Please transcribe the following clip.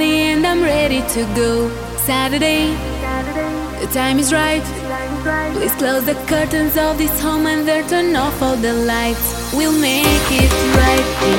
and I'm ready to go. Saturday, the time is right. Please close the curtains of this home and then turn off all the lights. We'll make it right